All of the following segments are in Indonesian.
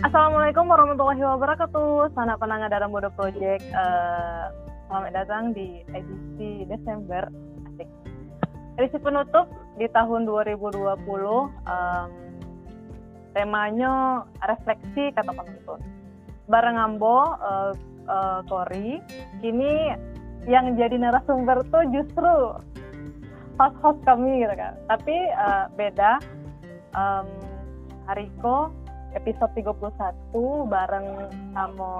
Assalamualaikum warahmatullahi wabarakatuh. Sana penanga dalam Bodo Project. Uh, selamat datang di edisi Desember. Asik. Edisi penutup di tahun 2020. Um, temanya refleksi kata penonton. Bareng Ambo, uh, uh, Kori. Kini yang jadi narasumber tuh justru host-host kami gitu kan. Tapi uh, beda. Um, Hariko episode 31 bareng sama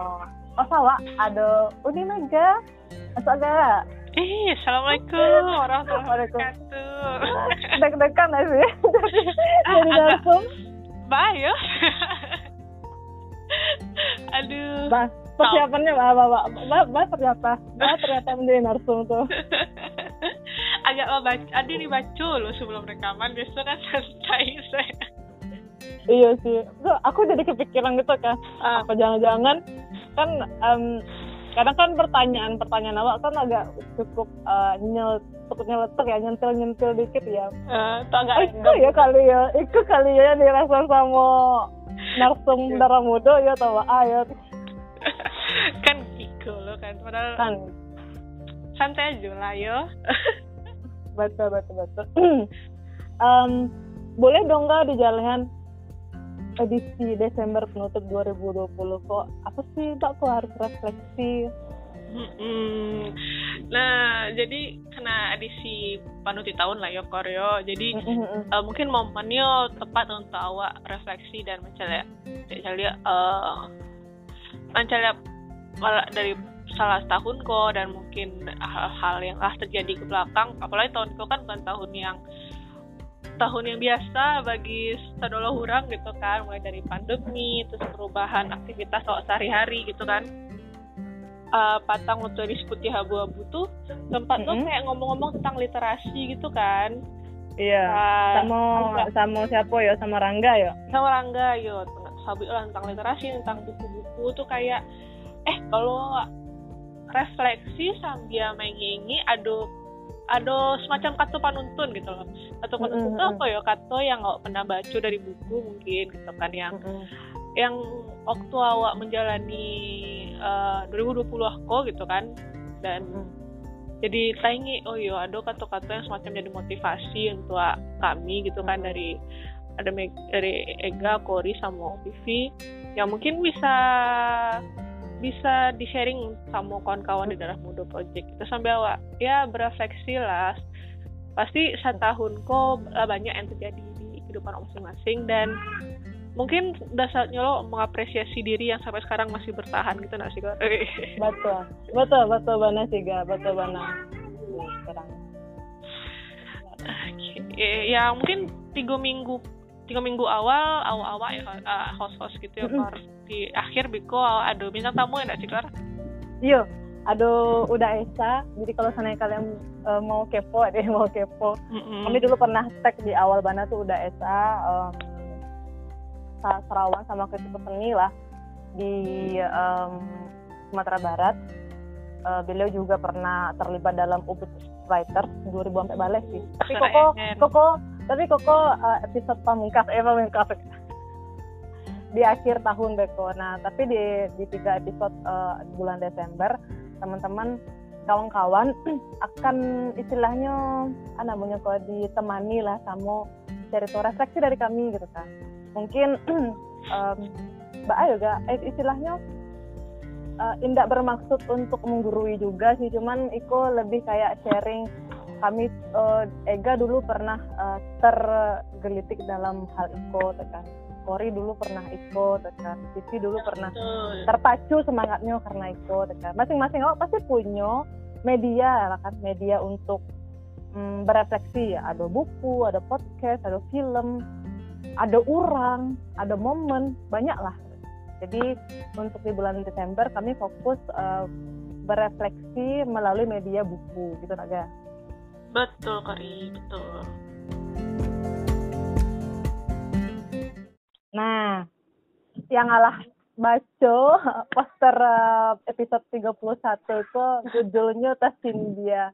Oh sawa ada Uni Naga Astaga Eh, Assalamualaikum. Warahmatullahi wabarakatuh. Deg-degan ya sih. Jadi langsung. Bayo. Aduh. Bah, persiapannya bah, bah, bah, bah ternyata. Bah ternyata menjadi narsum tuh. Agak baca, ada nih baca loh sebelum rekaman, biasanya kan santai saya. Iya sih. Tuh, aku jadi kepikiran gitu kan. Ah. apa jangan-jangan kan em, kadang kan pertanyaan pertanyaan awak kan agak cukup uh, nyel cukup nyeletuk ya nyentil nyentil dikit ya. Eh, itu agak Ah, itu ya kali ya. Itu kali ya dirasa sama narsum darah muda ya tau ah ya. Kan gitu loh kan, padahal kan. santai aja lah yo. betul betul betul. Boleh dong nggak dijalankan edisi Desember penutup 2020 kok apa sih kok harus refleksi Mm-mm. Nah, jadi kena edisi panuti tahun lah yo Koryo. Jadi Mm-mm. eh, mungkin momennya tepat untuk awak refleksi dan mencari mencari eh mencari dari salah tahun kok dan mungkin hal-hal yang lah terjadi ke belakang apalagi tahun kau kan bukan tahun yang tahun yang biasa bagi saudara orang gitu kan mulai dari pandemi terus perubahan aktivitas awak sehari-hari gitu kan. Eh, patang untuk diskusi abu-abu tuh tempat tuh Mm-mm. kayak ngomong-ngomong tentang literasi gitu kan. Iya Ah, sama agak- sama siapa ya? Sama Rangga ya? Sama Rangga yo sabi lah tentang literasi tentang buku-buku tuh kayak eh kalau refleksi sambil mengingi ada ada semacam kata panuntun gitu loh. Kata panuntun Mm-mm, tuh apa ya? Kata yang nggak pernah baca dari buku mungkin gitu kan yang yang waktu awak menjalani eh, 2020 aku gitu kan. Dan Mm. jadi taingi oh iya ada kata-kata yang semacam jadi motivasi untuk kami gitu kan Mm. dari ada dari Ega, Kori sama Vivi yang mungkin bisa bisa di sharing sama kawan-kawan di Darah Muda Project itu sambil ya berefleksi lah. Pasti setahun kok lah banyak yang terjadi di kehidupan masing-masing dan mungkin udah saatnya lo mengapresiasi diri yang sampai sekarang masih bertahan gitu nggak sih betul. Betul betul benar sih ga betul Ya, sekarang. Ya mungkin tiga minggu tiga minggu awal awal-awal ya uh, host-host gitu ya. Kor. di akhir biko ada bintang tamu ya nggak sih Kor? Iya, aduh udah Esa. Jadi kalau sana kalian eh, mau kepo, deh mau kepo. Mm-mm. Kami dulu pernah tag di awal bana tuh udah Esa em, Sa- Sarawak sama Ketua Seni lah di em, Sumatera Barat. Eh, beliau juga pernah terlibat dalam Ubud Writer 2000 sampai balik sih. Tapi koko, koko, tapi koko eh, episode pamungkas, eh pamungkas di akhir tahun Beko. Nah, tapi di di tiga episode eh, bulan Desember, teman-teman kawan-kawan akan istilahnya ah, namanya kok ditemani lah sama cerita refleksi dari kami gitu kan. Mungkin em, Mbak Ayo eh, istilahnya indak bermaksud untuk menggurui juga sih, cuman Iko lebih kayak sharing kami eh, Ega dulu pernah eh, tergelitik dalam hal Iko tekan. Kori dulu pernah ikut tekan. Vivi dulu pernah Betul. terpacu semangatnya karena itu tekan. Masing-masing awak pasti punya media lah kan, media untuk mm, berefleksi ya. Ada buku, ada podcast, ada film, ada orang, ada momen, banyak lah. Jadi untuk di bulan Desember kami fokus eh, berefleksi melalui media buku gitu Naga. Betul Kori, betul. Nah, yang ngalah baca poster eh, episode 31 itu judulnya tas India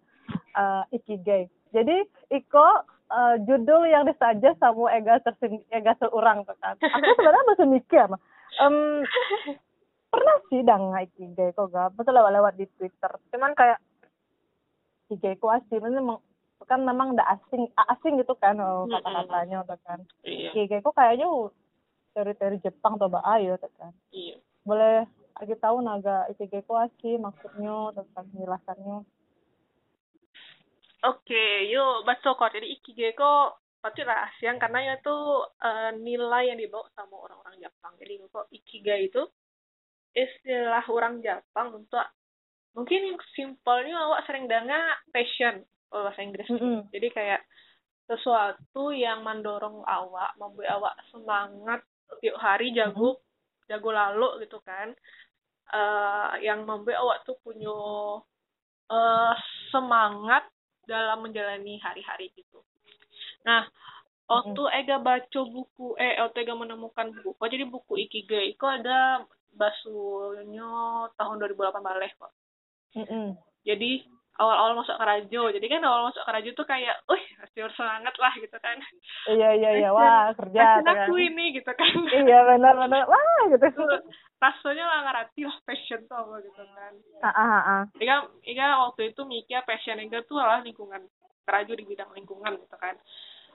eh, Ikigai. Jadi Iko eh, judul yang disaja sama Ega tersin Ega seorang kan. Aku sebenarnya masih mikir mah. um, pernah sih dang ikigai kok gak betul lewat lewat di twitter cuman kayak ikigai ku asli memang kan memang udah asing asing gitu kan oh, kata katanya udah kan iya. ikigai ku kayaknya dari Jepang atau ayo kan iya boleh lagi tahu naga ikigai ku asli maksudnya tentang penjelasannya Oke, yuk baca kok. Jadi ikigai kok pasti rahasia karena itu uh, nilai yang dibawa sama orang-orang Jepang. Jadi kok ikigai itu istilah orang Jepang untuk mungkin yang simpelnya awak sering dengar passion bahasa Inggris. Mm -hmm. Jadi kayak sesuatu yang mendorong awak, membuat awak semangat tiap hari jago mm -hmm. jago lalu gitu kan. Uh, yang membuat awak tuh punya uh, semangat dalam menjalani hari-hari gitu. Nah, waktu mm -hmm. Ega baca buku, eh, waktu Ega menemukan buku, oh, jadi buku Ikigai itu ada basuhnya tahun 2008 balik kok. Mm -hmm. Jadi awal-awal masuk ke Rajo, jadi kan awal masuk ke Rajo tuh kayak, uh, masih semangat lah gitu kan. Iya iya iya, wah kerja. Kan. aku ini gitu kan. Iya benar-benar, wah gitu. Rasanya lah ngerti lah passion tuh apa gitu kan. Ah ah ah. Ika, Ika waktu itu mikir passion Ika tuh adalah lingkungan keraju di bidang lingkungan gitu kan.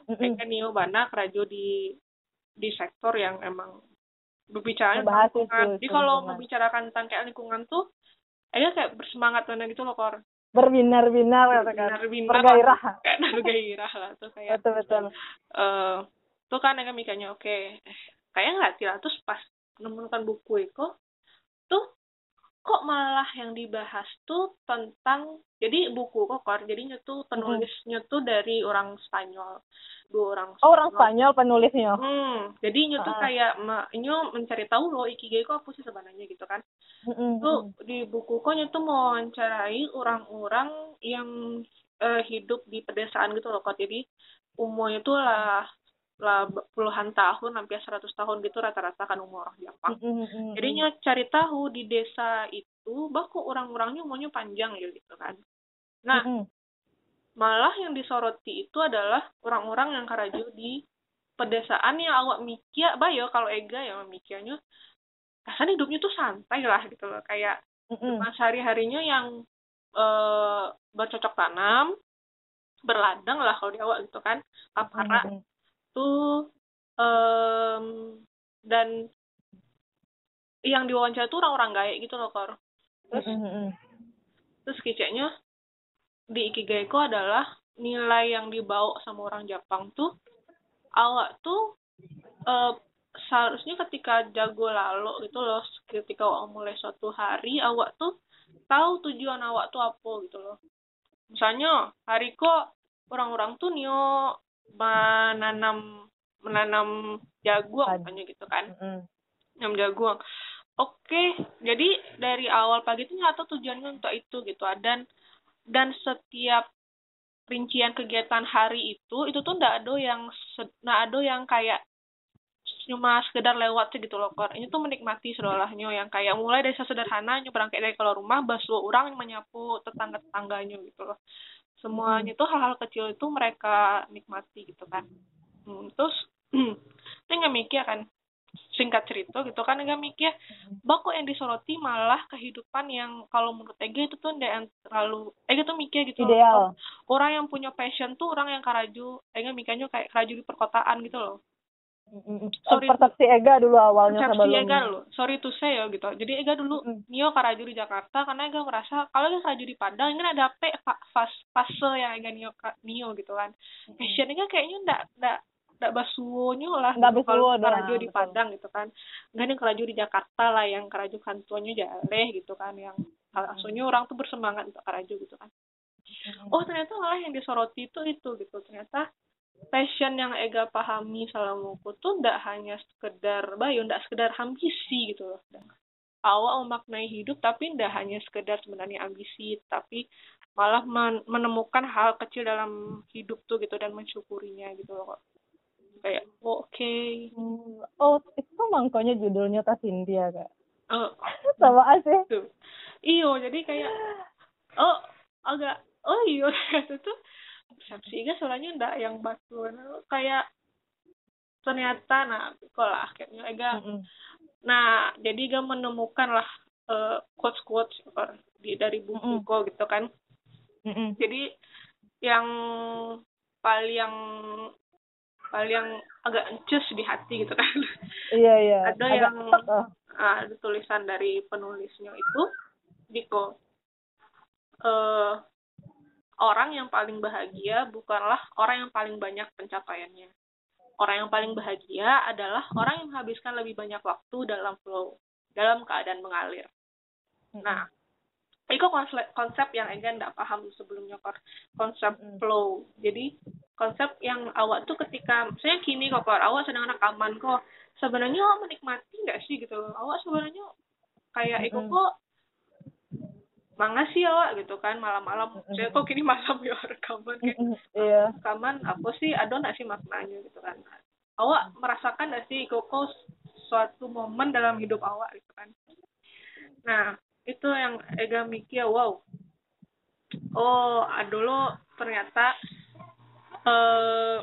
Mm -hmm. Ika Nio Bana keraju di di sektor yang emang berbicara tentang lingkungan. Jadi kalau membicarakan tentang kayak lingkungan tuh, Ega kayak bersemangat mana gitu loh kor. Berbinar-binar gitu kan. Berbinar. Bergairah. Kayak bergairah lah tuh kayak. Betul betul. Uh, tuh kan Ega mikirnya oke, okay, kayak nggak terus pas menemukan buku itu tuh kok malah yang dibahas tuh tentang jadi buku kokor jadinya tuh penulisnya tuh dari orang Spanyol dua orang Spanyol. oh orang Spanyol penulisnya hmm jadi uh. tuh kayak nyu mencari tahu loh ikigai kok apa sih sebenarnya gitu kan mm-hmm. tuh di buku kok tuh mau mencari orang-orang yang uh, hidup di pedesaan gitu loh kok jadi umurnya tuh lah lah puluhan tahun hampir 100 tahun gitu rata-rata kan umur orang Jepang. Mm-hmm. Jadinya cari tahu di desa itu bahwa orang-orangnya umurnya panjang ya gitu kan. Nah, mm-hmm. malah yang disoroti itu adalah orang-orang yang karaju di pedesaan yang awak mikir, bayo kalau Ega ya mikirnya rasanya hidupnya tuh santai lah gitu loh kayak mm-hmm. sehari-harinya yang uh, bercocok tanam berladang lah kalau di awak gitu kan kapara mm-hmm tuh um, dan yang diwawancara tuh orang-orang gaek gitu loh kor terus mm -hmm. terus kiceknya di ikigaiko adalah nilai yang dibawa sama orang Jepang tuh awak tuh uh, seharusnya ketika jago lalu gitu loh ketika awak mulai suatu hari awak tuh tahu tujuan awak tuh apa gitu loh misalnya hari kok orang-orang tuh nio menanam menanam jagung katanya gitu kan. Mm. menanam jagung. Oke jadi dari awal pagi itu nyata tujuannya untuk itu gitu dan dan setiap rincian kegiatan hari itu itu tuh ndak ada yang ndak ada yang kayak cuma sekedar lewat sih gitu loh kor. Ini tuh menikmati seolahnya yang kayak mulai dari sesederhana nyebrang kayak dari keluar rumah basuh orang menyapu tetangga tetangganya gitu loh semuanya itu hal-hal kecil itu mereka nikmati gitu kan. Hmm, terus saya nggak mikir kan. Singkat cerita gitu kan nggak mikir. Bahwa kok yang disoroti malah kehidupan yang kalau menurut Ega itu tuh yang terlalu Ega tuh mikir gitu Ideal. orang yang punya passion tuh orang yang karaju Ega mikirnya kayak karaju di perkotaan gitu loh sorry persepsi Ega dulu awalnya persepsi sebelum... Ega dulu sorry to say ya gitu. Jadi Ega dulu mm. Nio karaju di Jakarta karena Ega merasa kalau Ega karaju di Padang ini ada P fase fase yang Ega Nio Nio gitu kan. Mm. passion Ega kayaknya ndak ndak ndak basuhnya lah nggak kalau karaju di Padang gitu kan. Nggak yang karaju di Jakarta lah yang karaju kantornya jaleh gitu kan yang aslinya orang tuh bersemangat untuk karaju gitu kan. Oh ternyata malah yang disoroti itu itu gitu. Ternyata passion yang Ega pahami selama aku tuh ndak hanya sekedar bayu ndak sekedar ambisi gitu loh. Awal memaknai hidup tapi ndak hanya sekedar sebenarnya ambisi tapi malah menemukan hal kecil dalam hidup tuh gitu dan mensyukurinya gitu loh kayak oh, oke. Okay. hmm, oh itu mangkonya judulnya tas India kak? Oh, sama asih iyo jadi kayak oh agak oh iyo. Itu tuh sehingga soalnya ndak yang batu kayak ternyata nah kalau akhirnya Ega mm -hmm. nah jadi Ega menemukan lah uh, quotes quotes di dari buku mm -mm. gitu kan mm -mm. jadi yang paling paling agak encus di hati gitu kan iya iya ada agak yang uh. ada tulisan dari penulisnya itu Diko uh, orang yang paling bahagia bukanlah orang yang paling banyak pencapaiannya. Orang yang paling bahagia adalah orang yang menghabiskan lebih banyak waktu dalam flow dalam keadaan mengalir. Nah itu konsep, konsep yang Ega tidak paham sebelumnya konsep flow. Jadi konsep yang awak tuh ketika saya kini kok awak sedang rekaman kok sebenarnya awak menikmati nggak sih gitu awak sebenarnya kayak Eko kok manga sih awak gitu kan malam-malam. Saya kok kini malam ya rekaman yeah. rekaman apa sih ada nggak sih maknanya gitu kan. Awak merasakan nggak sih koko suatu momen dalam hidup awak gitu kan. Nah itu yang Ega mikir wow. Oh dulu ternyata eh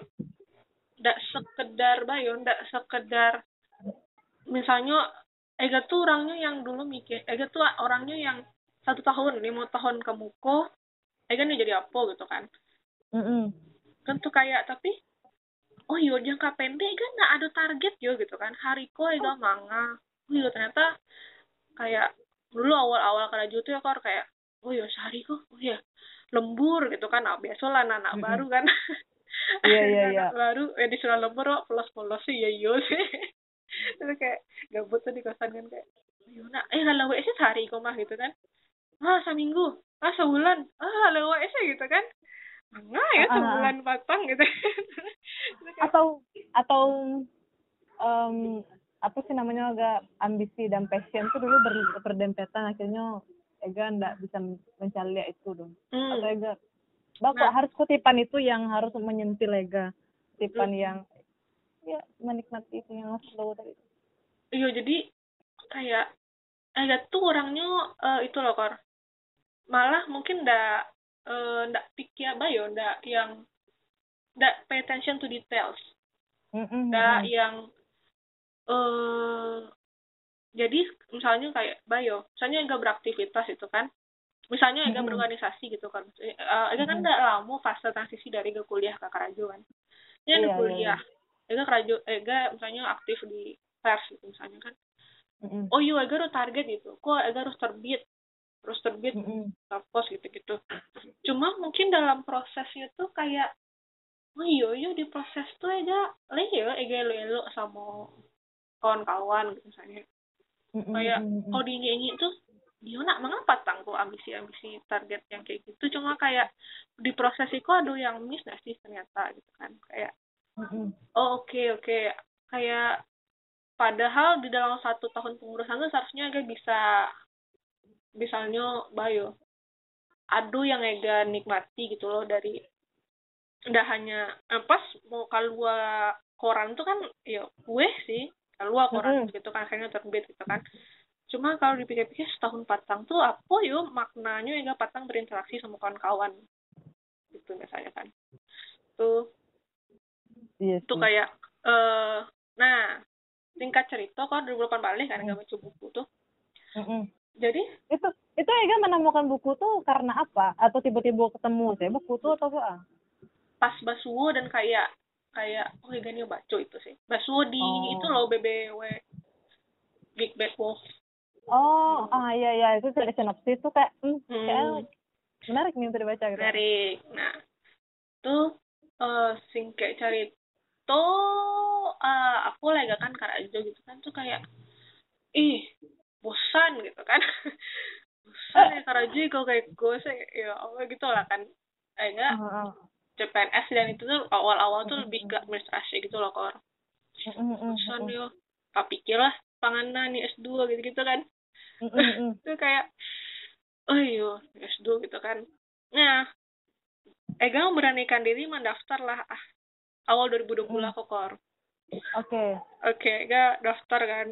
uh, sekedar bayo ndak sekedar misalnya Ega tuh orangnya yang dulu mikir Ega tuh orangnya yang satu tahun lima tahun ke muko Ega nih jadi apa gitu kan. Mm -hmm. kan tuh kayak tapi oh iya jangka pendek kan nggak ada target yo gitu kan. Hari ko Ega manga. Oh iya ternyata kayak dulu awal-awal kerja tuh ya kor kayak oh ya sehari kok oh ya lembur gitu kan. Nah, biasa lah anak, -hmm. baru kan. Iya iya iya. baru eh disuruh lembur kok plus plus sih ya iya sih. Terus kayak gabut tuh di kosan kan kayak oh, nak eh kalau sih sehari kok mah gitu kan ah seminggu. Ah sebulan. Ah kalau sih gitu kan. Enggak ya sebulan uh, patang gitu. Atau atau um, apa sih namanya agak ambisi dan passion tuh dulu ber, berdempetan. Akhirnya Ega ndak bisa mencari itu dong. Hmm. atau Ega bapak nah. harus kutipan itu yang harus menyentil Ega? Kutipan hmm. yang ya menikmati itu yang slow tadi. Iya jadi kayak Ega tuh orangnya uh, itu loh kor malah mungkin ndak uh, ndak pikir apa ya ndak yang ndak pay attention to details ndak mm -hmm. yang uh, jadi misalnya kayak Bayo, misalnya enggak beraktivitas itu kan, misalnya enggak mm -hmm. berorganisasi gitu kan, uh, enggak kan enggak lama fase transisi dari ke kuliah ke kerajo kan, ini yeah, iya, kuliah, yeah. enggak kerajo, enggak misalnya aktif di pers gitu misalnya kan, mm -hmm. oh iya enggak harus target gitu, kok enggak harus terbit, terus terbit mm -hmm. gitu-gitu, cuma mungkin dalam prosesnya tuh kayak oh iya iya di proses tuh aja le ya ega lo sama kawan-kawan gitu misalnya mm-hmm. kayak kalau di nyanyi tuh dia nak mengapa tangguh ambisi-ambisi target yang kayak gitu cuma kayak di proses itu ada yang miss nggak sih ternyata gitu kan kayak mm-hmm. oh oke okay, oke okay. kayak padahal di dalam satu tahun pengurusan tuh seharusnya agak bisa misalnya bayo aduh yang ega nikmati gitu loh dari udah hanya eh, pas mau keluar koran tuh kan ya gue sih keluar koran mm-hmm. gitu kan akhirnya terbit gitu kan. Cuma kalau dipikir-pikir setahun patang tuh apa yuk maknanya ya patang berinteraksi sama kawan-kawan gitu misalnya kan. Tuh. Yes, tuh kayak eh uh, nah singkat cerita kan 2008 balik kan nggak baca buku tuh. Mm-hmm. Jadi? Itu itu Ega menemukan buku tuh karena apa? Atau tiba-tiba ketemu sih buku tuh atau apa? Pas basuo dan kayak kayak oh ya gini baca itu sih. Basuh di oh. itu loh BBW Big Bad Wolf. Oh ah iya iya. Itu dari sinopsis tuh kayak hmm, hmm. kayak menarik nih untuk dibaca gitu. Menarik. Nah tuh uh, singkat cari tuh uh, aku lagi kan karena aja gitu kan tuh kayak ih bosan gitu kan. Bosan ya karena aja kok kayak gue sih ya apa gitu lah kan. Eh enggak. Uh. CPNS dan itu tuh awal-awal tuh lebih ke administrasi gitu loh kor. Bosan yo. Tak pikir lah panganan nih S2 gitu-gitu kan. Itu kayak oh iya S2 gitu kan. Nah Ega memberanikan diri mendaftar lah. Ah awal 2020 mm. kok kor. Oke. Okay. oke okay, Ega daftar kan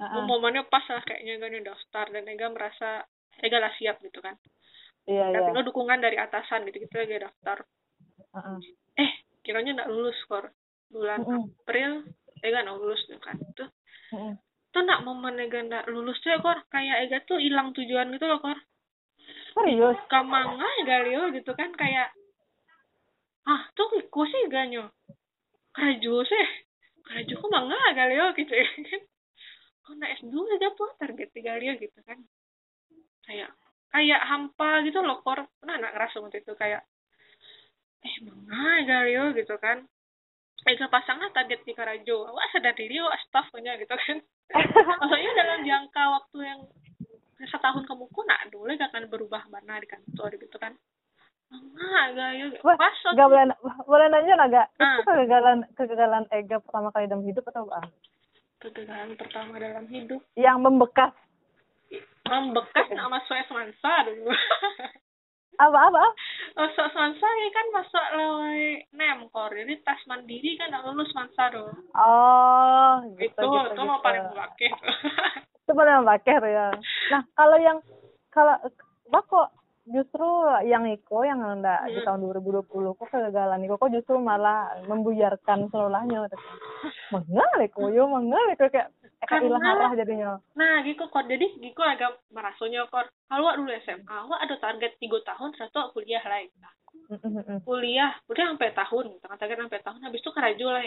uh-uh. momennya pas lah kayaknya Ega daftar dan Ega merasa Ega lah siap gitu kan. Iya, Tapi iya. dukungan dari atasan gitu-gitu Ega daftar. Uh-uh. eh kiranya nggak lulus skor bulan uh-uh. April eh nggak lulus tuh kan. Tuh. Uh-uh. tuh nggak mau nggak lulus tuh ya kor? Kayak Ega tuh hilang tujuan gitu loh kor. Serius? Kamanga galio gitu kan kayak ah tuh kiko sih ganyo keraju sih. Keraju kok manga galio gitu ya kan nah S2 aja tuh target galio gitu kan kayak kayak hampa gitu loh kor nah anak ngerasa waktu itu kayak eh manga galio gitu kan Ega pasangnya target di Karajo, wah sadar diri, wah staffnya gitu kan. Maksudnya dalam jangka waktu yang setahun kamu ku nak dulu gak akan berubah mana di kantor gitu kan Enggak, gaya Wah, pas Gak boleh boleh nanya lah gak? Ah. Itu kegagalan kegagalan Ega pertama kali dalam hidup atau apa? Kegagalan pertama dalam hidup Yang membekas membekas nak masuk semansa dulu apa apa? masuk semansa ya kan masuk lewat nemkor jadi tas mandiri kan nak lulus mansa dong Oh, gitu, itu gitu, itu mau gitu. paling wakil Itu paling membekas ya. Nah, kalau yang kalau kok justru yang Iko yang enggak di Hmm. tahun 2020 kok kegagalan Iko kok justru malah membuyarkan selolahnya mengal Iko yo mengal Iko kayak Karena- arah jadinya Nah, gitu kok. Jadi, gitu agak merasanya kok. Kalau dulu SMA, wak ada target 3 tahun, satu kuliah lah. Mm, mm. Kuliah, udah sampai tahun. Tengah target sampai tahun, habis itu karajo lah.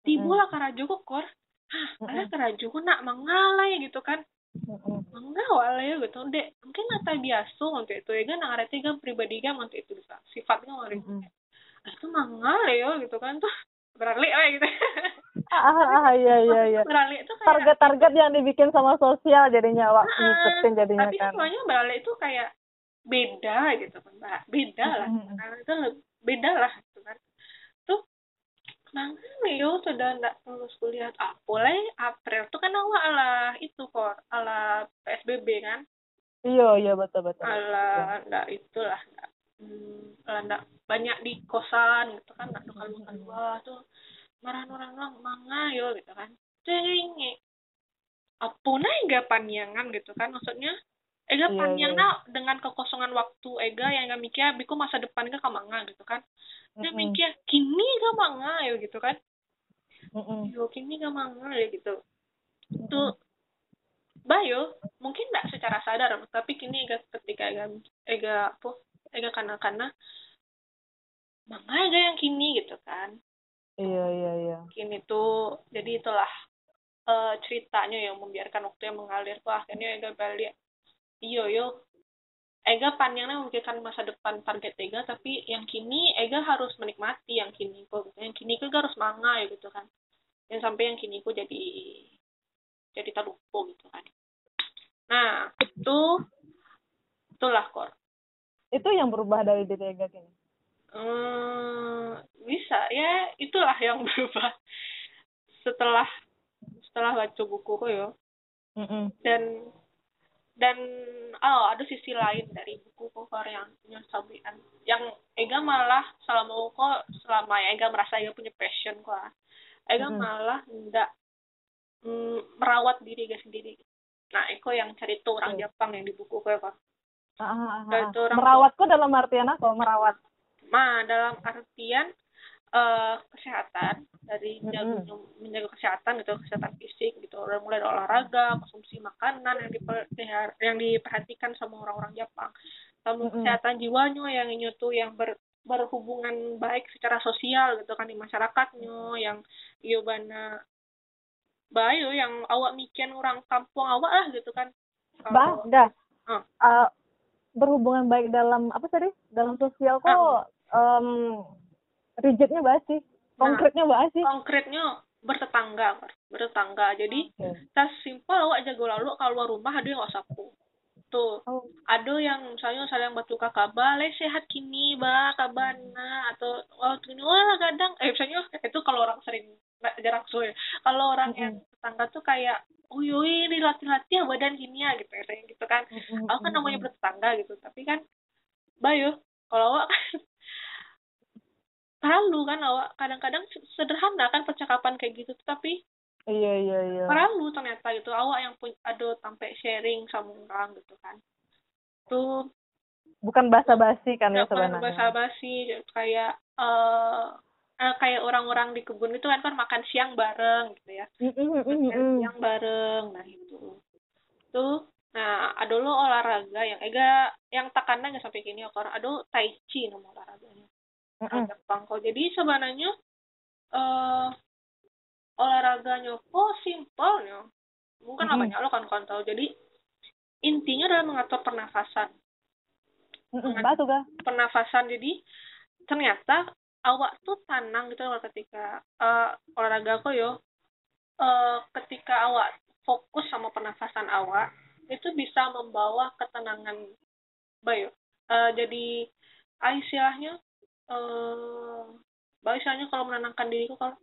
Tiba lah karajo kok, kor. Hah, ada karajo kok nak mengalai gitu kan. Mm, mm. Enggak wala ya gitu. Dek, mungkin nata biasa untuk itu ya kan ngareti kan pribadi kan untuk itu bisa. Sifatnya orang Mm, mm. Ah, itu mengalai ya gitu kan tuh. Beralih lah gitu. Ah, ah, ah, iya iya iya. Beralih itu kayak Target-target yang dibikin sama sosial jadinya wak Ah, ngikutin jadinya tapi kan. semuanya balik itu kayak beda gitu kan mbak beda lah Mm-mm. karena itu beda lah gitu kan nih yo sudah nggak lulus kuliah. Ah boleh. April tuh kan awal lah itu kok ala PSBB kan? Iya iya betul betul. ala nggak itulah nggak. Hmm, ala nggak. Banyak di kosan gitu kan nggak dokal makan dua tuh. Marah orang orang manga yo gitu kan. Ini apa ega panjangan gitu kan maksudnya ega Iya, panjangnya dengan kekosongan waktu ega yang nggak mikir biku masa depan ega kamanga gitu kan. Dia Mm-mm. mikir kini kamanga yo gitu kan. Mm-mm. yo kini kamanga ya gitu. Tuh bayo mungkin nggak secara sadar tapi kini ega ketika ega ega apa ega karena karena manga ega yang kini gitu kan. Iya iya iya. kini tuh jadi itulah eh, ceritanya yang membiarkan waktu yang mengalir tuh akhirnya Ega balik iyo yo. Ega panjangnya memikirkan masa depan target Ega tapi yang kini Ega harus menikmati yang kini kok gitu. yang kini Ega harus manga ya gitu kan. Yang sampai yang kini kok jadi jadi terlupa gitu kan. Nah itu itulah kor. Itu yang berubah dari diri Ega kini. Hmm, bisa. Ya itulah yang berubah. Setelah setelah baca buku kok ya Mm-mm. dan dan oh ada sisi lain dari buku cover yang yang sabian yang Ega malah selama kok selama ya Ega merasa Ega punya passion kok Ega Mm-mm. malah enggak mm, merawat diri Ega sendiri nah Eko yang cerita orang Hmm. Jepang yang di buku kok itu orang- Merawatku dalam artian apa? Merawat. Ma dalam artian eh, kesehatan dari menjaga, menjaga kesehatan gitu kesehatan fisik gitu Udah mulai dari olahraga konsumsi makanan yang diper, yang diperhatikan sama orang-orang Jepang sama Mm-mm. kesehatan jiwanya yang ini tuh yang ber, berhubungan baik secara sosial gitu kan di masyarakatnya yang iyo bana bayo yang awak mikian orang kampung awak lah gitu kan Bah, Kalau- dah. Ah. Eh, berhubungan baik dalam apa tadi? Dalam sosial kok em, rigidnya bahas sih. Nah. Konkretnya bahas sih. konkretnya bertetangga bertetangga jadi Oke. tas simpel awak jaga lalu keluar rumah ada yang nggak sapu tuh Oh, ada yang misalnya misalnya yang batu kakak balik sehat kini ba kabana atau waktu ini wah kadang eh misalnya itu kalau orang sering jarang ya kalau orang yang tetangga tuh kayak oh yoi ini latih-latih ya badan gini ya gitu kayak gitu kan mm, aku kan mm, namanya mm. bertetangga gitu tapi kan bayo kalau awak kan perlu kan awak kadang-kadang sederhana kan percakapan kayak gitu tapi Iya iya iya. perlu ternyata gitu awak yang punya ada sampai sharing sama orang gitu kan tuh Bukan basa-basi kan ya sebenarnya. bahasa basi kayak eh eh, kayak orang-orang di kebun itu kan kan makan siang bareng gitu ya Mm, mm, makan mm. siang bareng nah itu itu nah ada lo olahraga yang ega yang tekanan nggak sampai kini kor ada tai chi nama olahraganya Mm -mm. Jepang kok jadi sebenarnya eh olahraganya kok simpelnya mungkin Mm-mm. banyak lo kan kan tahu jadi intinya adalah mengatur pernafasan. Mm -mm. Batu pernafasan. Jadi ternyata awak tuh tenang gitu loh ketika eh, olahraga kok yo. Eh, ketika awak fokus sama pernafasan awak itu bisa membawa ketenangan bayo Eh, jadi ah, istilahnya eh bah, istilahnya kalau menenangkan diriku kalau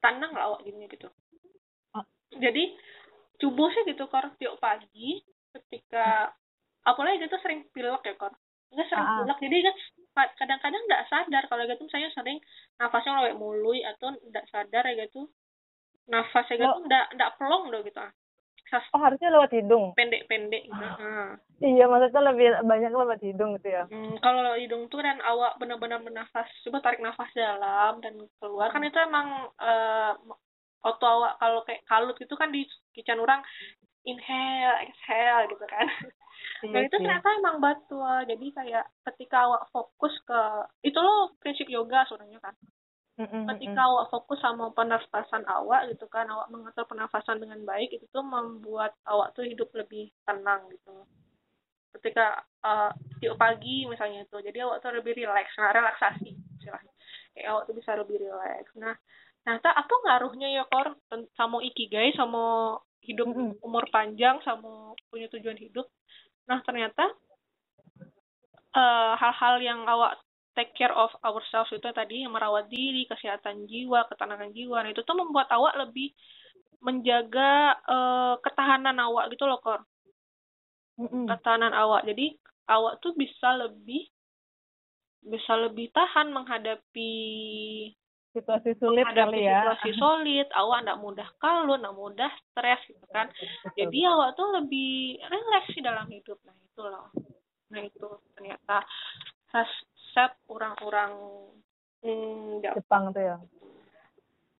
tenang lah awak gini gitu. Ah. jadi coba sih gitu kor. Tiap pagi ketika apalagi gitu sering pilek ya kor. Nggak sering Ah, pilek. Jadi kan kadang-kadang nggak sadar kalau gitu. Saya sering nafasnya lewat mului atau nggak sadar ya gitu. Nafasnya gitu nggak nggak pelong loh gitu. ah Sas Oh harusnya lewat hidung. pendek-pendek gitu Ah. Iya maksudnya lebih banyak lewat hidung gitu ya. Hmm, kalau lewat hidung tuh dan awak benar-benar bernafas coba tarik nafas dalam dan keluar kan itu emang eh auto awak kalau kayak kalut gitu kan di kican orang inhale exhale gitu kan Iya dan itu ternyata emang batu ah. jadi kayak ketika awak fokus ke itu loh prinsip yoga sebenarnya kan Mm, mm, mm, ketika awak fokus sama pernafasan awak gitu kan awak mengatur pernafasan dengan baik itu tuh membuat awak tuh hidup lebih tenang gitu. Ketika tiap pagi misalnya itu jadi awak tuh lebih rileks nah relaksasi istilahnya. Kayak awak tuh bisa lebih rileks. Nah ternyata apa ngaruhnya ya kor sama ikigai sama hidup umur panjang sama punya tujuan hidup? Nah ternyata eh, hal-hal yang awak take care of ourselves itu tadi yang merawat diri, kesehatan jiwa, ketenangan jiwa. Nah, itu tuh membuat awak lebih menjaga eh, ketahanan awak gitu loh, Kor. Mm, mm. Ketahanan awak. Jadi awak tuh bisa lebih bisa lebih tahan menghadapi Situasi sulit menghadapi kali ya. situasi sulit, awak nggak mudah kalut, nggak mudah stres gitu kan. Jadi awak tuh lebih rileks sih dalam hidup. Nah, itu loh. Nah, itu ternyata resep orang-orang hmm, nggak Jepang tuh ya.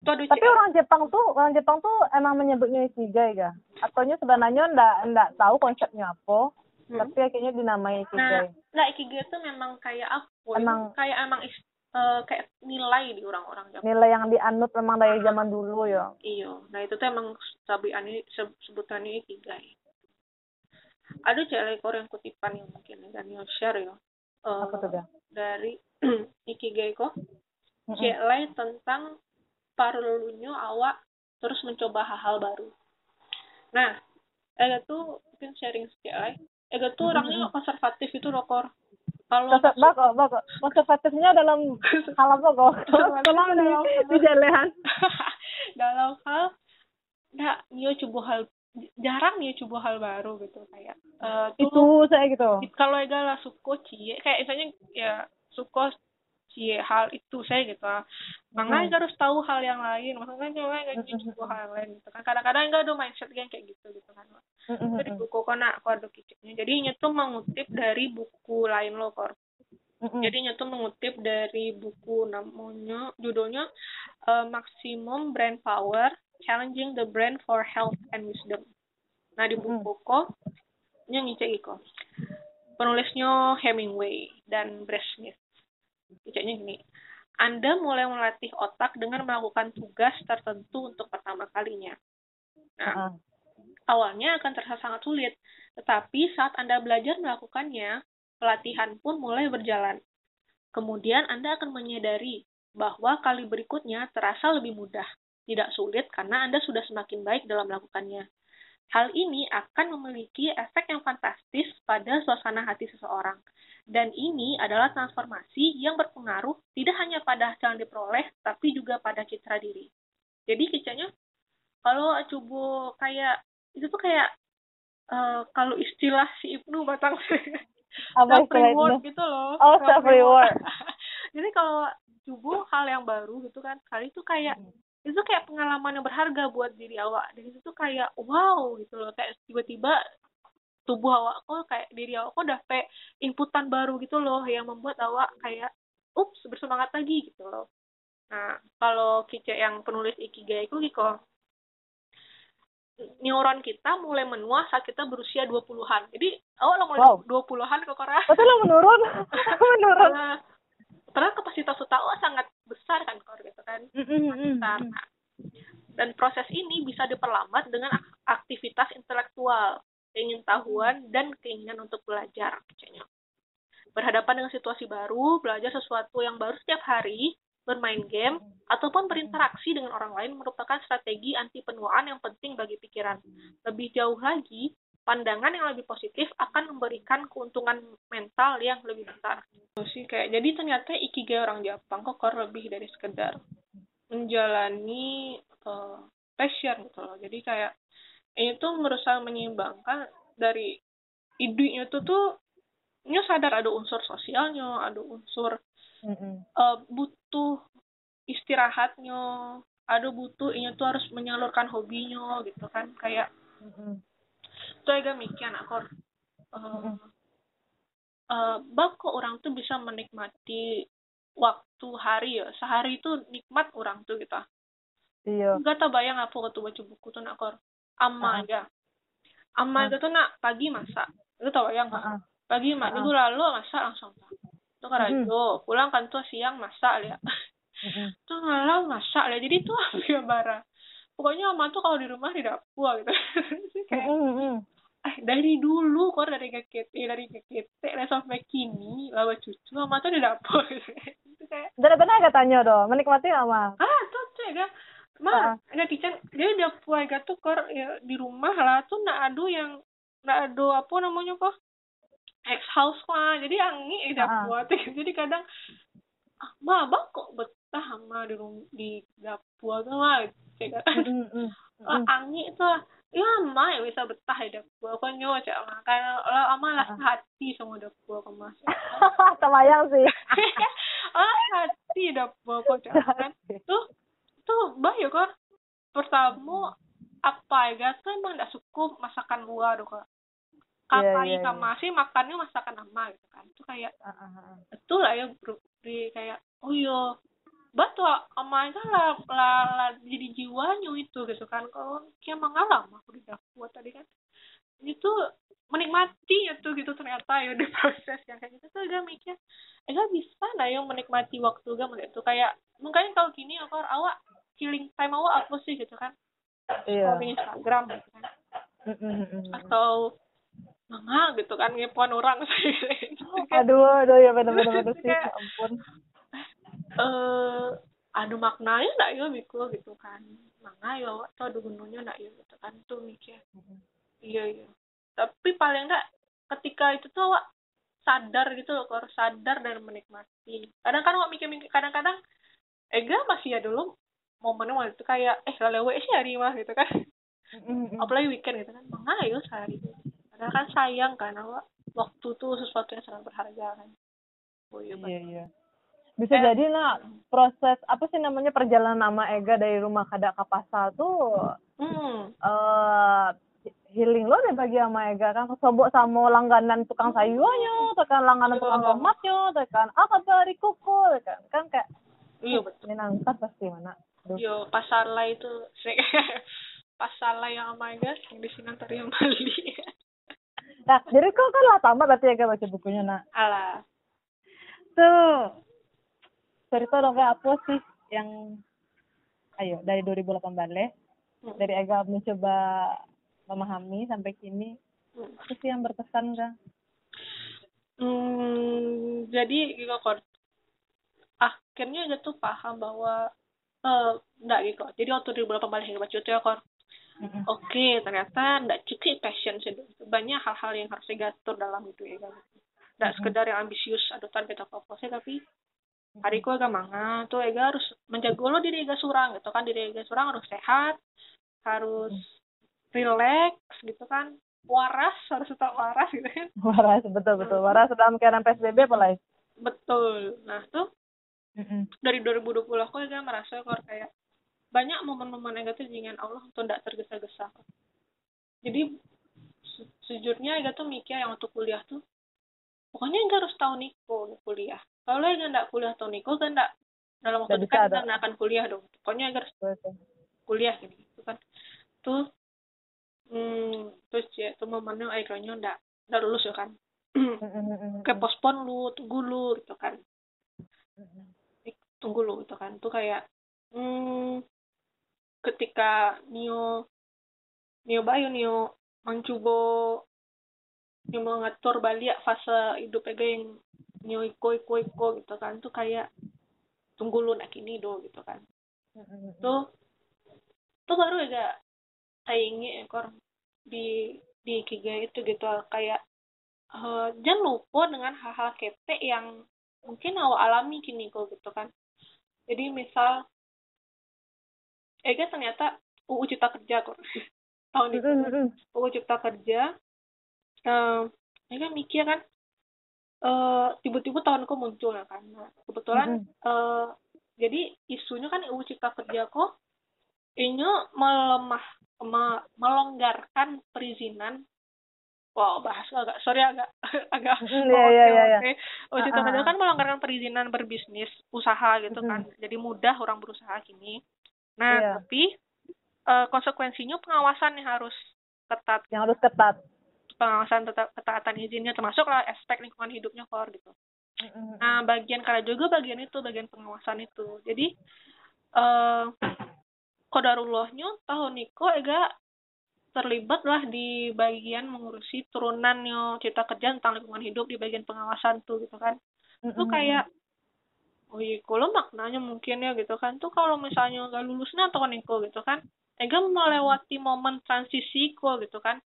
ada Tapi orang Jepang tuh, orang Jepang tuh emang menyebutnya ikigai ga? Ataunya sebenarnya ndak ndak tahu konsepnya apa, Hmm. tapi akhirnya dinamai Nah, ikigai. nah ikigai itu memang kayak apa? ya? Emang- kayak emang is- eh, kayak nilai di orang-orang Jepang. Nilai yang dianut memang dari zaman dulu ya. Iyo, nah itu tuh emang sabian ini se- sebutannya ikigai. Ada cewek ekor yang kutipan yang mungkin Daniel share ya. Eh, Apa tuh ga? Dari ikigai kok Mm, mm. nilai tentang perlunya awak terus mencoba hal-hal baru. Nah, Ega tuh mungkin sharing lah. Ega tuh orangnya konservatif itu loh, Kor. Kalau bako, bako. Konservatifnya dalam hal apa kok? Tolong di, dalam- di jelehan. dalam hal nggak Nio coba hal jarang Nio coba hal baru gitu kayak tuh Itu saya gitu. kalau Ega lah suko cie kayak misalnya ya suko cie hal itu saya gitu ah. makanya Hmm. Harus tahu hal yang lain maksudnya coba Hmm, hmm, coba hal yang lain gitu kan. Kadang-kadang Ega ada mindset yang kayak gitu gitu kan. Mm, mm, itu di buku kona aku ada kiciknya jadi Nya tuh mengutip dari buku lain loh kor. Jadi Nya tuh mengutip dari buku namanya judulnya eh, Maximum Brain Power Challenging the Brain for Health and Wisdom. Nah di buku kok nya ngicek iko. Penulisnya Hemingway dan Smith. Ngiceknya gini. Anda mulai melatih otak dengan melakukan tugas tertentu untuk pertama kalinya. Nah, Ah, awalnya akan terasa sangat sulit, tetapi saat Anda belajar melakukannya, pelatihan pun mulai berjalan. Kemudian Anda akan menyadari bahwa kali berikutnya terasa lebih mudah, tidak sulit karena Anda sudah semakin baik dalam melakukannya. Hal ini akan memiliki efek yang fantastis pada suasana hati seseorang. Dan ini adalah transformasi yang berpengaruh tidak hanya pada hasil yang diperoleh, tapi juga pada citra diri. Jadi kicanya, kalau coba kayak, itu tuh kayak, eh, kalau istilah si Ibnu Batang apa self istilah reward itu? gitu loh. Oh, self reward. Jadi kalau coba hal yang baru gitu kan, kali itu kayak itu kayak pengalaman yang berharga buat diri awak dan itu tuh kayak wow gitu loh kayak tiba-tiba tubuh awak kok kayak diri awak kok dapet inputan baru gitu loh yang membuat awak kayak ups bersemangat lagi gitu loh nah kalau kice yang penulis ikigai itu Kiko neuron kita mulai menua saat kita berusia 20-an. Jadi awal mulai Wow. 20-an kok Korea. Betul lo menurun, menurun. Karena padahal kapasitas otak awak sangat besar kan kor gitu kan. Besar. Nah, dan proses ini bisa diperlambat dengan ak- aktivitas intelektual, keingintahuan dan keinginan untuk belajar. Kayaknya. Berhadapan dengan situasi baru, belajar sesuatu yang baru setiap hari, bermain game, ataupun berinteraksi dengan orang lain merupakan strategi anti penuaan yang penting bagi pikiran. Lebih jauh lagi, pandangan yang lebih positif akan memberikan keuntungan mental yang lebih besar. Sih kayak jadi ternyata ikigai orang Jepang kok kor lebih dari sekedar menjalani eh, passion gitu loh. Jadi kayak ini tuh berusaha menyeimbangkan dari idenya itu tuh nya sadar ada unsur sosialnya, ada unsur Mm, mm. eh, butuh istirahatnya, ada butuh ini tuh harus menyalurkan hobinya gitu kan. Kayak Mm, mm. itu agak mikir aku uh, uh, bako orang tuh bisa menikmati waktu hari ya? Sehari itu nikmat orang tuh gitu. Iya. gak tau bayang apa waktu baca buku tuh nak kor. Ama Ah. aja. Ama aja tuh nak pagi masak. Itu tau bayang ah. pagi mak minggu lalu masak langsung tuh tuh karajo pulang kan tuh siang masak ya tuh malam masak ya jadi tuh hampir bara? Pokoknya ama tuh kalau di rumah di dapur gitu. Kayak. Eh dari dulu kok dari KKT dari KKT dan sampai kini lawa cucu mama tuh di dapur itu kayak Dari benar katanya dong, menikmati ama. ah tuh tuh ya Ah. mah ada kitchen dia di dapur ya tuh kor ya, di rumah lah. Tuh nak adu yang nak adu apa namanya kok? Ex house mah jadi angi di Ah, dapur tuh jadi kadang ah mah abang kok betah sama di rum di dapur tuh mah kayak Mm, mm, mm. Ah, angi itu lah ya ama yang bisa betah di dapur kok nyo cak karena lah ama lah hati sama dapur kemas Terbayang sih. ah hati dapur kok cak kan. Tuh tuh bahaya kok pertama apa ya tuh emang tidak cukup masakan luar kok Iya, kapai iya, iya. kamasi makannya masakan ama gitu kan. Itu kayak Ah, ah, ah. betul lah ya bro. Di kayak oh iya batu ama itu lah, lah, lah jadi jiwanya itu gitu kan. Kalau kia mengalam aku di dapur tadi kan. Itu menikmati itu gitu ternyata ya di proses yang kayak gitu. Tuh gak mikir eh gak bisa lah ya menikmati waktu gak melihat itu. Kayak mungkin kalau gini aku awak killing time awak apa sih? Gitu kan. Iya. scrolling Instagram gitu kan. Atau manga gitu kan ngepoin orang gitu Aduh, aduh ya benar-benar sih. kayak- Ya ampun. Eh ada maknanya nggak ya Miko gitu kan. Manga ya atau ada gunanya nggak ya gitu kan tuh mikir iya iya. Tapi paling nggak ketika itu tuh awak sadar gitu loh kalau sadar dan menikmati. Kadang kan awak mikir-mikir kadang-kadang Ega masih ya dulu momennya waktu itu kayak eh lelewe sih hari mah gitu kan. Mm, mm, mm. apalagi weekend gitu kan. Manga ya sehari. Karena kan sayang kan awak waktu tuh sesuatu yang sangat berharga kan. Oh iya Iya, iya. Bisa Eh. jadi nak proses apa sih namanya perjalanan nama Ega dari rumah kada ke pasar tuh hmm eh healing lo deh bagi sama Ega kan sobok sama langganan tukang sayurnya tekan langganan tukang Iya. tomatnya tekan ah dari kuku kan kan kayak iya betul menyenangkan pasti mana Aduh. Yo, pasar lah itu pasar lah yang sama guys yang di sini ntar yang beli. nah jadi kok kan lah tamat berarti Ega baca bukunya nak Alah. tuh cerita dong apa sih yang ayo dari 2018 Hmm. dari Ega mencoba memahami sampai kini Hmm. apa sih yang berkesan kan Hmm, jadi gitu kok. Akhirnya dia tuh paham bahwa eh enggak gitu. Jadi waktu 2018 yang baca itu ya kok. Oke, ternyata enggak cukup passion sih. Banyak hal-hal yang harus digatur dalam itu ya kan. Enggak Mhm. sekedar yang ambisius atau target apa apa sih tapi hariku agak manga tuh Ega harus menjaga lo diri Ega surang gitu kan. Diri Ega surang harus sehat harus relax gitu kan. Waras harus tetap waras gitu kan. Waras betul betul. Waras dalam keadaan PSBB apalagi betul. Nah tuh dari 2020 aku Ega merasa kok kayak banyak momen-momen Ega tuh dengan Allah tuh tidak tergesa-gesa. Jadi se- sejujurnya Ega tuh mikir yang waktu kuliah tuh pokoknya Ega harus tahu Niko untuk kuliah kalau Ega nggak kuliah tahu Niko Ega nggak dalam waktu Nggak dekat ada. nggak akan kuliah dong. Pokoknya harus Betul. kuliah gitu, gitu kan. Tuh hmm, terus ya itu momennya akhirnya ndak ndak lulus ya kan. Kayak pospon lu tunggu lu gitu kan. Tunggu lu gitu kan. Tuh kayak hmm, ketika Nio Nio Bayu Nio mencoba Nio mengatur balik fase hidup yang Nio iko iko gitu kan. Tuh kayak tunggu lu nak ini do gitu kan. Tuh tuh baru agak saingi ekor di di kiga itu gitu. Kayak eh, jangan lupa dengan hal-hal ketek yang mungkin awak alami kini kok gitu kan. Jadi misal Ega ternyata UU Cipta Kerja kok. Tahun itu. UU Cipta Kerja eh Ega mikir kan tiba-tiba tahun kok muncul ya kan nah, kebetulan Mm-mm. eh jadi isunya kan UU Cipta Kerja kok ini melemah me- melonggarkan perizinan wow bahas agak sorry agak agak Mm, iya, iya, iya, iya. oke UU Cipta Ah, Kerja ah. kan melonggarkan perizinan berbisnis usaha gitu Mm. kan jadi mudah orang berusaha kini nah Iya. tapi eh, konsekuensinya pengawasan yang harus ketat yang harus ketat pengawasan tetap ketaatan izinnya termasuk lah aspek lingkungan hidupnya kor gitu. Nah, bagian karena juga bagian itu, bagian pengawasan itu. Jadi, eh kodarullahnya tahun Niko ega terlibat lah di bagian mengurusi turunannya cipta kerja tentang lingkungan hidup di bagian pengawasan tuh gitu kan. Itu Mm-mm. kayak oh iya kalau maknanya mungkin ya gitu kan tuh kalau misalnya nggak lulusnya atau Niko gitu kan Ega melewati momen transisi kok gitu kan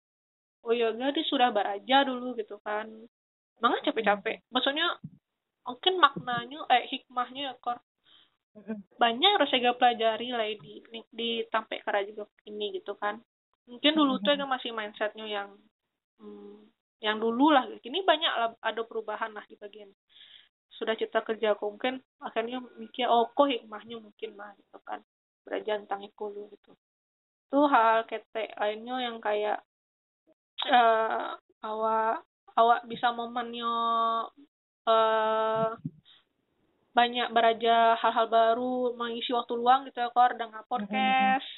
oh Ega dia sudah beraja dulu gitu kan. Banget capek-capek. Maksudnya mungkin maknanya eh hikmahnya ya kor. Banyak harus Ega pelajari lah di di sampai kara juga ini gitu kan. Mungkin dulu tuh Ega masih mindsetnya yang hmm, yang dulu lah. Kini banyak lah ada perubahan lah di bagian sudah cipta kerja kok mungkin akhirnya mikir oh kok hikmahnya mungkin mah gitu kan. Belajar tentang ekolo gitu. Itu hal ketek lainnya yang kayak eh awak awak bisa momennya eh banyak beraja hal-hal baru mengisi waktu luang gitu ya kor dengan podcast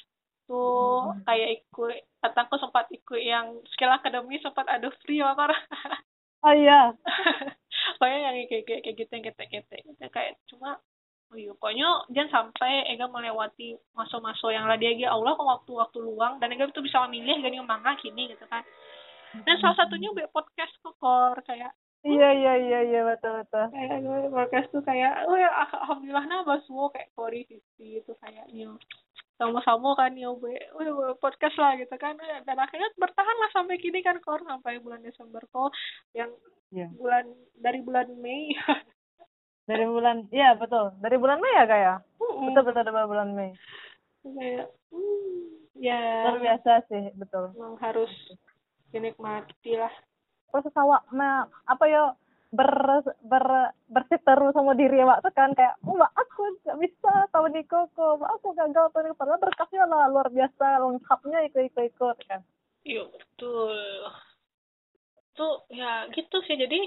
tuh Mm-mm. kayak ikut kataku sempat ikut yang skill akademi sempat ada free ya kor. Oh iya. Kayak yang kayak kayak kayak gitu yang ketek-ketek gitu kayak cuma oh iya pokoknya jangan sampai Ega melewati masa-masa yang lah dia Ega Allah kok waktu-waktu luang? Dan Ega itu bisa memilih gini manga gini gitu kan dan salah satunya buat podcast kok Kor. kayak iya iya iya iya betul betul. Kayak gue podcast tuh kayak oh ya alhamdulillah nah semua kayak Kori Vivi itu kayak new sama-sama kan new be oh ya, podcast lah gitu kan. Dan akhirnya bertahan lah sampai kini kan Kor sampai bulan Desember kok yang Iya. bulan dari bulan Mei. Dari bulan iya betul. Dari bulan Mei ya kayak Mm-mm. betul betul dari bulan Mei. Kayak hmm, ya. Luar biasa sih betul. Memang harus dinikmati lah proses awak me- apa ya ber ber bersiteru sama diri awak tuh kan kayak oh mbak aku nggak bisa tahun di koko mbak aku gagal tahun ini padahal berkasnya lah luar biasa lengkapnya ikut ikut ikut kan. Iya betul. Tuh ya gitu sih. Jadi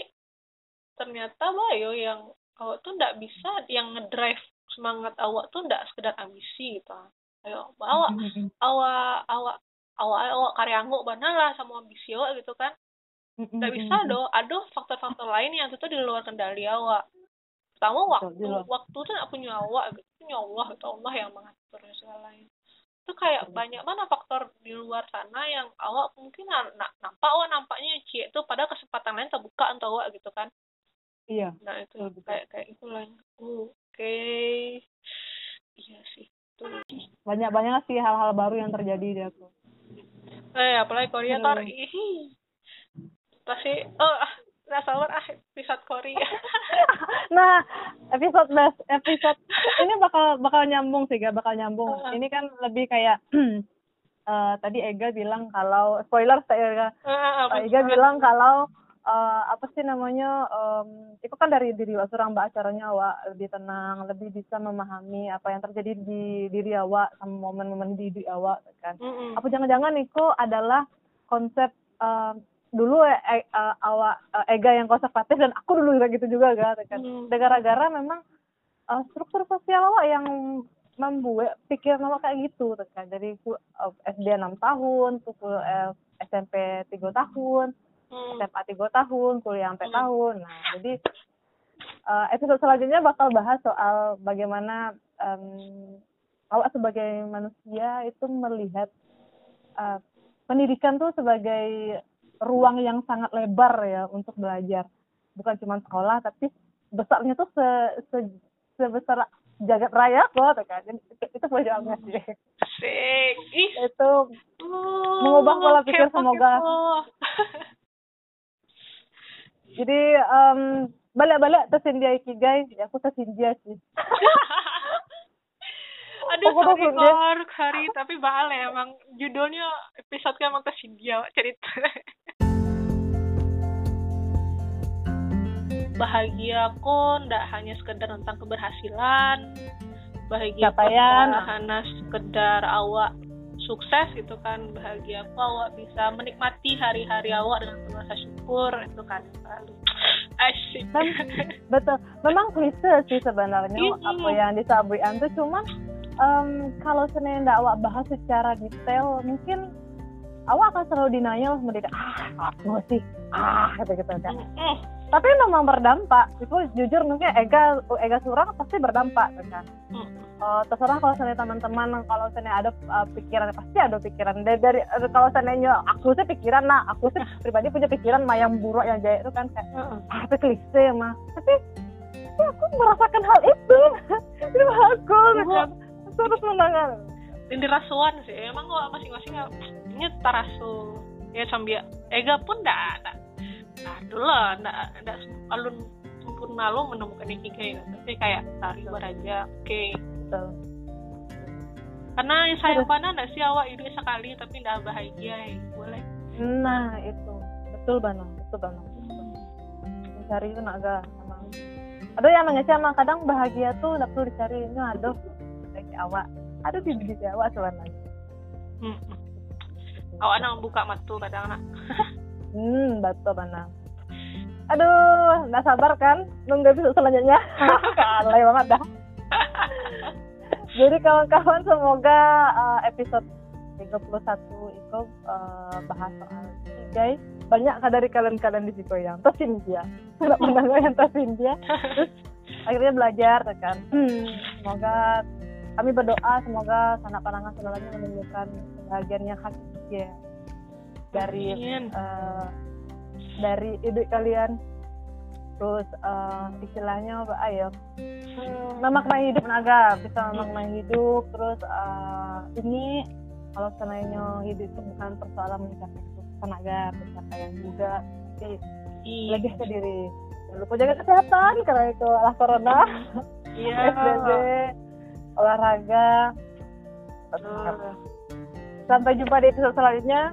ternyata bayo yang awak tuh nggak bisa yang ngedrive semangat awak tuh nggak sekedar ambisi gitu. Ayo awak awak awak awak awak karya anggo benar lah sama awak gitu kan. Nggak bisa do ada faktor-faktor lain yang itu di luar kendali awak. Pertama waktu waktu tuh nggak punya awak gitu. Allah itu Allah yang mengaturnya segala lain. Itu kayak banyak mana faktor di luar sana yang awak mungkin na- na- nampak awak nampaknya cie itu pada kesempatan lain terbuka untuk awak gitu kan. Iya. Nah itu Betul, kayak kayak itulah yang oh, oke. Iya sih itu. Banyak banyak sih hal-hal baru yang terjadi di aku eh apalagi Korea Hmm. ih. Pasti oh ah nggak sabar ah episode Korea. Nah episode best episode ini bakal bakal nyambung sih gak bakal nyambung. Heeh. ini kan lebih kayak eh, tadi Ega bilang kalau spoiler saya Ah, apa Ega bilang kalau eh, apa sih namanya em, itu kan dari diri awak seorang mbak acaranya awak lebih tenang lebih bisa memahami apa yang terjadi di diri awak sama momen-momen di diri awak kan. Mm-mm. apa jangan-jangan Niko adalah konsep em, dulu eh, eh, awak eh, Ega yang konservatif dan aku dulu juga gitu juga kan Hmm. Dan gara-gara memang eh, struktur sosial awak yang membuat pikiran awak kayak gitu kan. Dari ku- eh, SD 6 tahun eh, SMP 3 tahun hmm. SMA 3 tahun kuliah sampai Hmm. tahun. Nah jadi eh, episode selanjutnya bakal bahas soal bagaimana em, awak sebagai manusia itu melihat eh, pendidikan tuh sebagai ruang yang sangat lebar ya untuk belajar. Bukan cuma sekolah tapi besarnya tuh se, se- sebesar jagat raya kok tuh kan. Itu, itu banget sih itu Uh, Mengubah pola pikir semoga. jadi em, balik-balik tersindia ikigai ya aku tersindia sih Aduh, Aku sorry Kor, sorry, tapi ya emang. Judulnya episode emang tersedia cerita. Bahagia aku ndak hanya sekedar tentang keberhasilan, bahagia Capaian. ndak hanya sekedar awak sukses gitu kan, bahagia aku awak bisa menikmati hari-hari awak dengan penuh rasa syukur itu kan selalu asik. Betul memang klise sih sebenarnya Iya. apa yang disampaikan tuh cuman em, kalau sebenarnya awak bahas secara detail mungkin awak akan selalu denial mendidik ah aku sih ah gitu gitu kan tapi memang berdampak. Itu jujur mungkin ega ega surang pasti berdampak kan? Mm, Eh, terserah kalau seandainya teman-teman kalau seandainya ada uh, pikiran pasti ada pikiran. Dari, dari kalau seandainya aku sih pikiran nah aku sih pribadi punya pikiran mah yang buruk yang jahit itu kan kayak mm. ah klise mah tapi tapi aku merasakan hal itu. Itu aku Ibu. terus menangan ini rasuan sih. Emang gua masing-masing ini tarasu ya sambil ega pun ndak ndak nah dulu lah ndak ndak sem- alun sempurna lo menemukan ikigai tapi kayak tari beraja oke gitu. karena sayang mana ndak sih awak hidup sekali tapi ndak bahagia ya boleh. Nah itu. Betul banget betul banget mencari itu naga emang. Ada yang nangis emang kadang bahagia tuh nggak perlu dicari. Ini aduh kayak awak. Aduh di diri awak sebenarnya hmm. awak nang buka matu kadang anak Hmm, betul benar. Aduh, nggak sabar kan nunggu episode selanjutnya. Alay banget dah. Jadi kawan-kawan semoga uh, episode 31 itu uh, bahas soal ikigai. Banyak kan dari kalian-kalian di situ yang tersindia. Tidak mendengar yang tersindia. Terus akhirnya belajar kan. Hmm, semoga kami berdoa semoga sanak pandangan saudaranya menemukan kebahagiaan yang hakiki ya. Dari Amin. eh, dari ide kalian. Terus eh, istilahnya apa ayo. Memaknai hidup naga bisa memaknai hidup. Terus eh, ini kalau seandainya hidup itu bukan persoalan mencapai tenaga pencapaian juga tapi Iya. lebih ke diri. Jangan lupa jaga kesehatan karena itu adalah corona. Iya. PSBB olahraga. Betul. sampai jumpa di episode selanjutnya